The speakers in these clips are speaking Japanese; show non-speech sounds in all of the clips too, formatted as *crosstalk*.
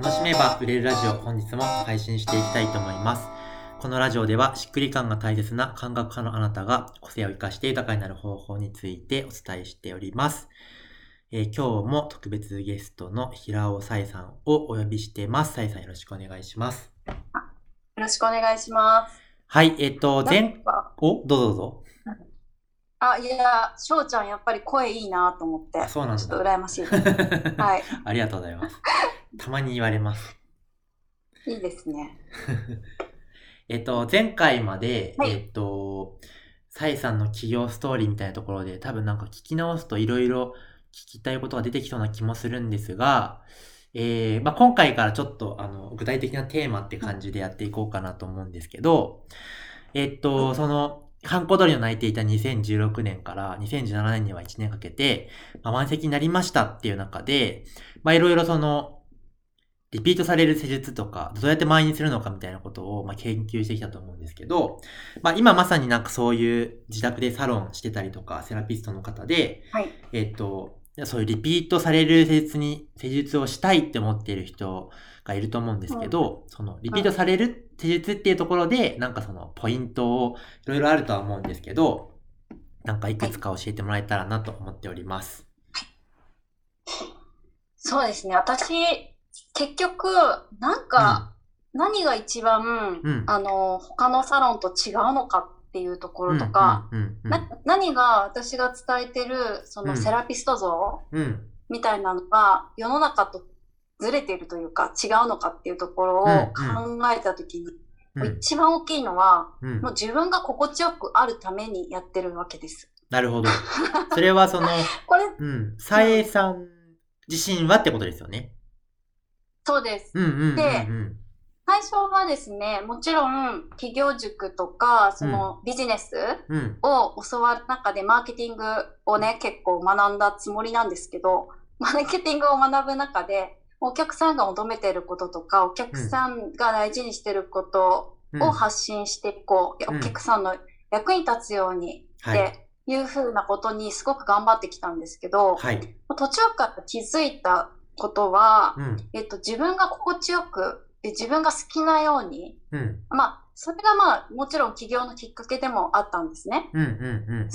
楽しめば売れるラジオ本日も配信していきたいと思います。このラジオではしっくり感が大切な感覚派のあなたが個性を生かして豊かになる方法についてお伝えしております。えー今日も特別ゲストの平尾さえさんをお呼びしてます。さえさんよろしくお願いします。よろしくお願いします。はい、えっ、と、な前お、どうぞどうぞ。あ、いや、翔ちゃんやっぱり声いいなと思って、あそうなんだちょっと羨ましいです。*laughs* はい、ありがとうございます。たまに言われます。いいですね。*laughs* えっと、前回まで、はいえっと、サイさんの企業ストーリーみたいなところで、多分なんか聞き直すといろいろ聞きたいことが出てきそうな気もするんですが、えーまあ、今回からちょっとあの具体的なテーマって感じでやっていこうかなと思うんですけど、えっと、その、ハンコ鳥の泣いていた2016年から2017年には1年かけて、まあ、満席になりましたっていう中で、まあ、いろいろその、リピートされる施術とか、どうやって満員にするのかみたいなことを、まあ、研究してきたと思うんですけど、まあ、今まさになんかそういう自宅でサロンしてたりとか、セラピストの方で、はい、えっと、そういうリピートされる施術に、施術をしたいって思っている人がいると思うんですけど、そのリピートされる施術っていうところで、なんかそのポイントをいろいろあるとは思うんですけど、なんかいくつか教えてもらえたらなと思っております。そうですね。私、結局、なんか、何が一番、うんあの、他のサロンと違うのかっていうところとか、何が私が伝えてる、そうんのセラピスト像みたいなのが、世の中とずれているというか、違うのかっていうところをうん考えたときに、うん、一番大きいのは、うんもう自分が心地よくあるためにやってるわけです。なるほど。それはその、*laughs* これ、うん、さえさん自身はってことですよね。そうです。でうん。最初はですね、もちろん企業塾とか、そのビジネスうん、を教わる中でマーケティングをね、結構学んだつもりなんですけど、マーケティングを学ぶ中で、お客さんが求めていることとか、お客さんが大事にしていることうん。を発信していこう、うん。お客さんの役に立つようにっはい、ていうふうなことにすごく頑張ってきたんですけど、はい、途中から気づいたことは、うん、えっと、自分が心地よく、で自分が好きなように、うん、まあ、それがまあ、もちろん起業のきっかけでもあったんですね。うん、うん、うん。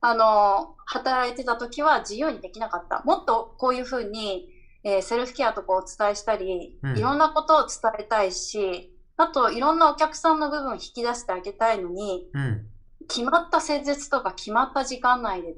あの、働いてた時は自由にできなかった。もっとこういうふうに、えーセルフケアとかお伝えしたり、うんいろんなことを伝えたいし、あといろんなお客さんの部分を引き出してあげたいのに、うん、決まった施術とか決まった時間内で、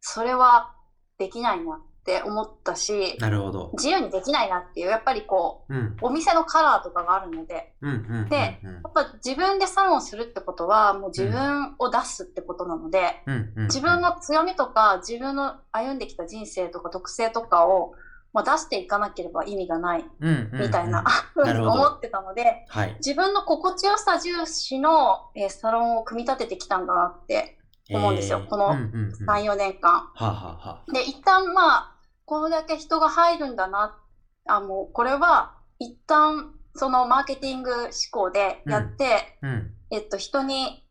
それはできないなって思ったし、なるほど。自由にできないなっていう、やっぱりこうん、う、お店のカラーとかがあるので、うん、うん。でうんやっぱ自分でサロンするってことは、もう自分を出すってことなので、うん、うん。自分の強みとか、自分の歩んできた人生とか特性とかを、まあ、出していかなければ意味がないうん、うん、うんみたいな、ふうになるほど *laughs* 思ってたので、はい。自分の心地よさ重視の、えーサロンを組み立ててきたんだなって思うんですよえーこのうん、うん、うん。は3、4年間。あ、はあ、はあ。で、一旦まあ、これだけ人が入るんだな、あ、もうこれは一旦そのマーケティング思考でやって、うん、えっと、人に、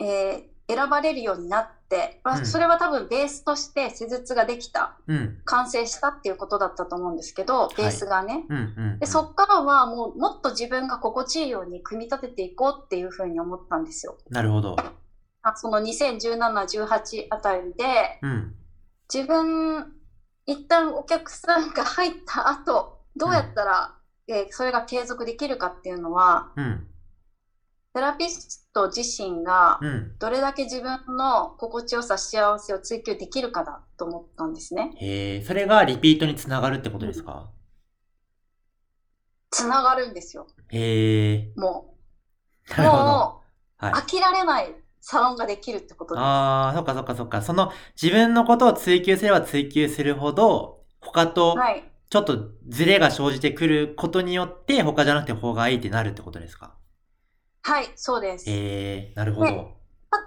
えー選ばれるようになって、まあうんそれは多分ベースとして施術ができた、うん、完成したっていうことだったと思うんですけど、ベースがね。うん、うん。で、そっからはもうもっと自分が心地いいように組み立てていこうっていうふうに思ったんですよ。なるほど。あその2017、18あたりで、うん、自分、一旦お客さんが入った後、どうやったら、えーそれが継続できるかっていうのは、うん、セラピスト自身がうん。どれだけ自分の心地よさ、幸せを追求できるかだと思ったんですね。へえ、それがリピートにつながるってことですか？つながるんですよ。へえ、もう。もう、はい。飽きられないサロンができるってことです。ああ、そっかそっかそっか。その自分のことを追求すれば追求するほど、他とはい。ちょっとズレが生じてくることによって、他じゃなくて方がいいってなるってことですか？はい、そうです。ええ、なるほど。ねだ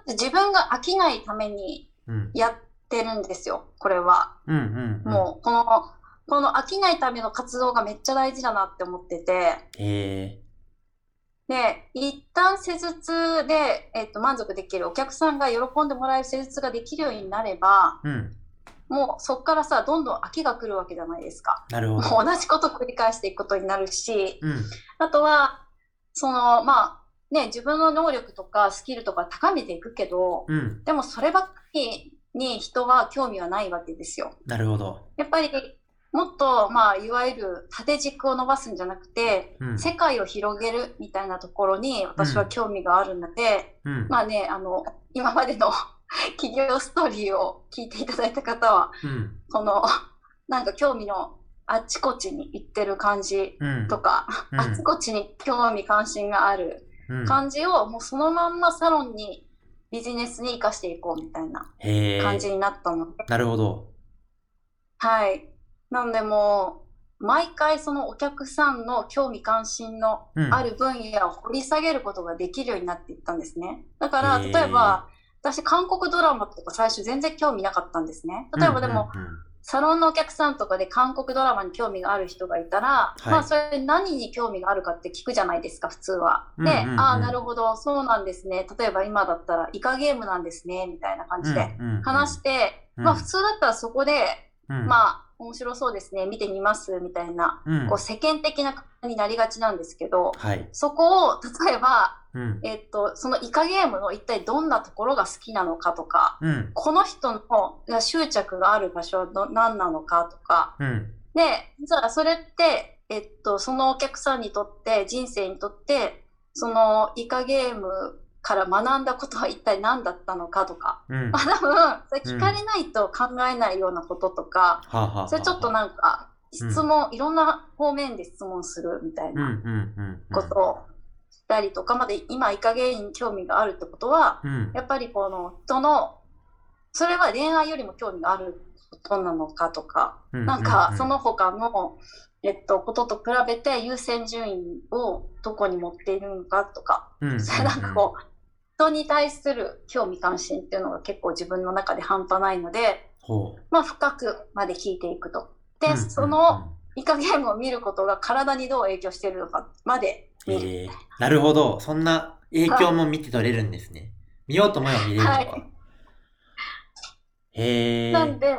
って自分が飽きないためにうん。やってるんですよ、これは。うんうん、うん。もう、この、この飽きないための活動がめっちゃ大事だなって思ってて、えで、一旦施術で、えっと、満足できる、お客さんが喜んでもらえる施術ができるようになれば、ー、うん。もうそこからさ、どんどん飽きが来るわけじゃないですか。なるほど。同じこと繰り返していくことになるし、うん。あとは、その、まあ、ね、自分の能力とかスキルとか高めていくけど、うん。でもそればっかりに人は興味はないわけですよ。なるほど。やっぱり、もっと、まあ、いわゆる縦軸を伸ばすんじゃなくて、うん。世界を広げるみたいなところに私は興味があるので、うん。まあね、あの、今までの *laughs* 企業ストーリーを聞いていただいた方は、うん。この、なんか興味のあっちこっちに行ってる感じうん。とか、うんあっちこっちに興味関心があるうん。感じを、もうそのまんまサロンにビジネスに生かしていこうみたいな。感じになったので、なるほど。はい。なんでもう、毎回そのお客さんの興味関心のうん。ある分野を掘り下げることができるようになっていったんですね。だから、例えば、私、韓国ドラマとか最初全然興味なかったんですね。例えばでも、うんうんサロンのお客さんとかで韓国ドラマに興味がある人がいたら、いまあそれ何に興味があるかって聞くじゃないですか、普通は。で、うんうんうんああ、なるほど、そうなんですね。例えば今だったらイカゲームなんですね、みたいな感じでうんうんうん話して、うんまあ普通だったらそこで、うん、まあ面白そうですね、見てみます、みたいな、うんこう世間的な感じになりがちなんですけど、はい。そこを例えば、うん。えっと、そのイカゲームの一体どんなところが好きなのかとか、うん。この人のが執着がある場所はど何なのかとか、うん。で、じゃあそれって、えっと、そのお客さんにとって、人生にとって、そのイカゲームから学んだことは一体何だったのかとか、うん。まあ多分、それ聞かれないと考えないようなこととか、はあ、はあはあ、それちょっとなんか、質問、いろんな方面で質問するみたいうん。うん。なうん。うん。ことをしたりとか、まで今イカゲームに興味があるってことは、うん。やっぱりこの人の、それは恋愛よりも興味があることなのかとか、うん。なんかその他の、えっと、ことと比べて優先順位をどこに持っているのかとか、うん、うん。それなんかこう、人に対する興味関心っていうのが結構自分の中で半端ないので。まあ深くまで聞いていくと。で、うんうんうんその、イカゲームを見ることが体にどう影響しているのかまで見る。えー、なるほど。そんな影響も見て取れるんですね。見ようと思えば見れるのか。はいへえ。なんで、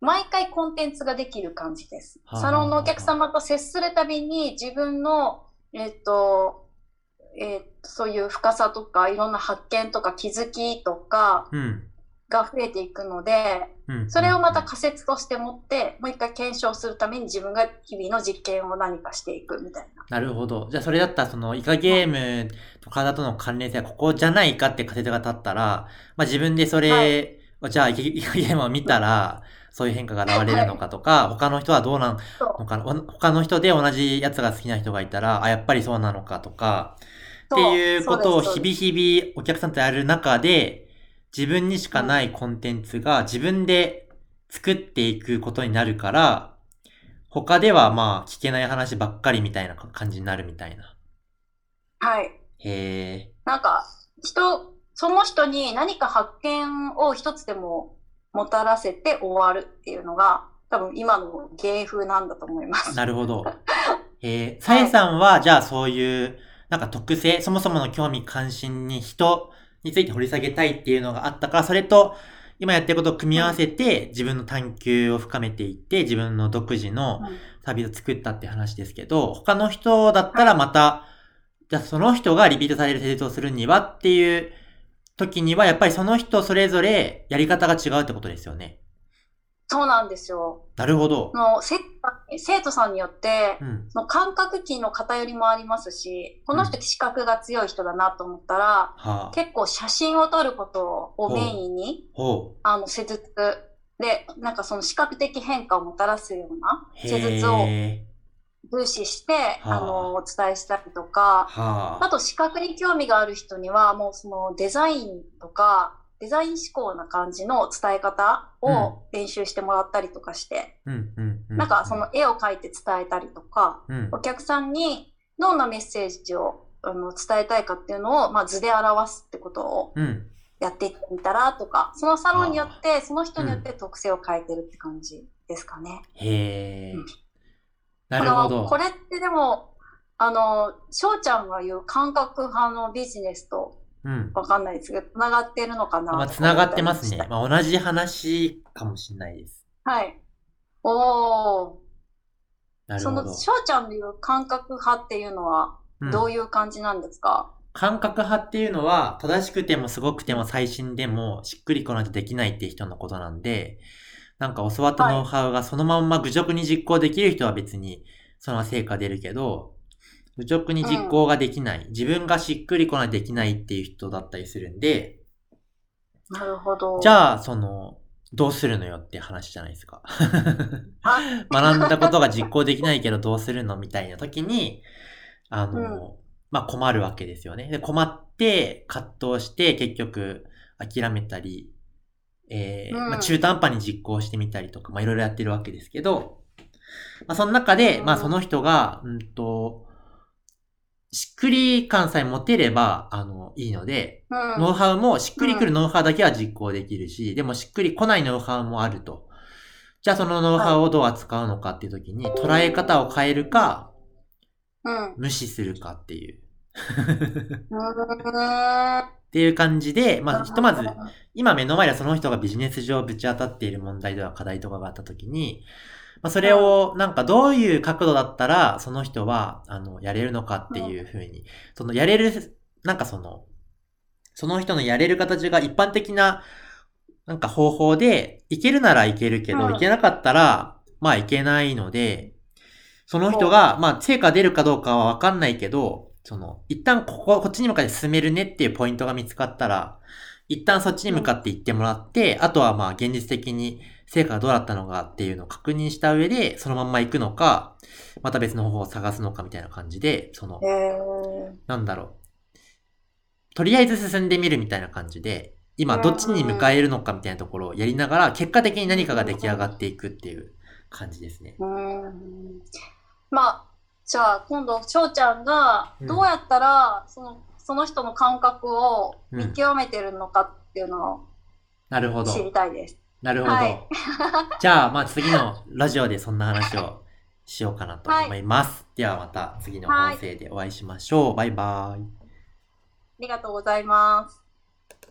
毎回コンテンツができる感じですは。あサロンのお客様と接するたびに自分の、えっと、えっと、そういう深さとか、いろんな発見とか気づきとかうん。が増えていくので、うん。それをまた仮説として持って、もう一回検証するために自分が日々の実験を何かしていくみたいな。なるほど。じゃあそれだったらそのイカゲームと体との関連性はここじゃないかって仮説が立ったら、まあ自分でそれ、じゃあイカゲームを見たら、そういう変化が現れるのかとか、他の人はどうなのかな、お他の人で同じやつが好きな人がいたら、あ、やっぱりそうなのかとか、っていうことを日々日々お客さんとやる中で、自分にしかないコンテンツが自分で作っていくことになるから、他ではまあ聞けない話ばっかりみたいな感じになるみたいな。はい。へえ。なんか、人、その人に何か発見を一つでももたらせて終わるっていうのが、多分今の芸風なんだと思います。なるほど。*laughs* えー、さえさんは、じゃあそういう、なんか特性、そもそもの興味関心に人について掘り下げたいっていうのがあったから、それと、今やってることを組み合わせて、自分の探求を深めていって、自分の独自のうん旅を作ったって話ですけど、他の人だったらまた、じゃあその人がリピートされる施術をするにはっていう時には、やっぱりその人それぞれやり方が違うってことですよね。そうなんですよ。なるほど。の生生徒さんによって、うん。の感覚器の偏りもありますし、この人視覚が強い人だなと思ったら、はあ。結構写真を撮ることをメインに、ほあの、施術で、なんかその視覚的変化をもたらすようなう。施術をへ重視して、はああの、お伝えしたりとか、ーはあ。あと視覚に興味がある人には、もうそのデザインとか、デザイン思考な感じの伝え方を練習してもらったりとかして。なんかその絵を描いて伝えたりとか、うん、お客さんにどんなメッセージをあの伝えたいかっていうのを、まあ、図で表すってことをうん。やっていってみたらとか、そのサロンによって、その人によって特性を変えてるって感じですかね。へえうん。なるほど。これってでも、あの、翔ちゃんが言う感覚派のビジネスとうん。わかんないですけど、繋がってるのかな？まあ、繋がってますね。。まあ、同じ話かもしれないです。はい。おー。その、なるほど。翔ちゃんの言う感覚派っていうのは、うんどういう感じなんですか、感覚派っていうのは、正しくてもすごくても最新でもしっくりこないとできないっていう人のことなんで、なんか教わったノウハウがそのまんま愚直に実行できる人は別にその成果出るけど、愚直に実行ができない、自分がしっくりこないとできないっていう人だったりするんで、なるほど。じゃあ、その、どうするのよって話じゃないですか。あ？学んだことが実行できないけどどうするのみたいな時に、あの、まあ困るわけですよね。で、困って、葛藤して、結局諦めたり、えーうんまあ、中途半端に実行してみたりとか、まあいろいろやってるわけですけど、まあその中で、うんまあその人が、うんと、しっくり感さえ持てれば、あの、いいので、うんノウハウもしっくりくるノウハウだけは実行できるし、でもしっくり来ないノウハウもあると。じゃあそのノウハウをどう扱うのかっていう時に、捉え方を変えるか、うん。無視するかっていう。っていう感じで、まあ、ひとまず、今目の前でその人がビジネス上ぶち当たっている問題では課題とかがあった時に、まあ、それをなんかどういう角度だったらその人は、あの、やれるのかっていうふうに、そのやれる、なんかその、その人のやれる形が一般的な、なんか方法で、いけるならいけるけど、うんいけなかったら、まあいけないので、その人が、まあ成果出るかどうかはわかんないけど、その、一旦ここ、こっちに向かって進めるねっていうポイントが見つかったら、一旦そっちに向かって行ってもらって、あとはまあ現実的に成果がどうだったのかっていうのを確認した上で、そのまんま行くのか、また別の方法を探すのかみたいな感じで、そのなんだろう。とりあえず進んでみるみたいな感じで、今どっちに向かえるのかみたいなところをやりながら、結果的に何かが出来上がっていくっていう感じですね。うーんまあ、じゃあ今度、翔ちゃんがどうやったら、その、その人の感覚を見極めてるのかっていうのをなるほど。知りたいです。なるほど。はい *laughs* じゃあ、まあ次のラジオでそんな話をしようかなと思います。ではまた次の音声でお会いしましょう。バイバイ。ありがとうございます。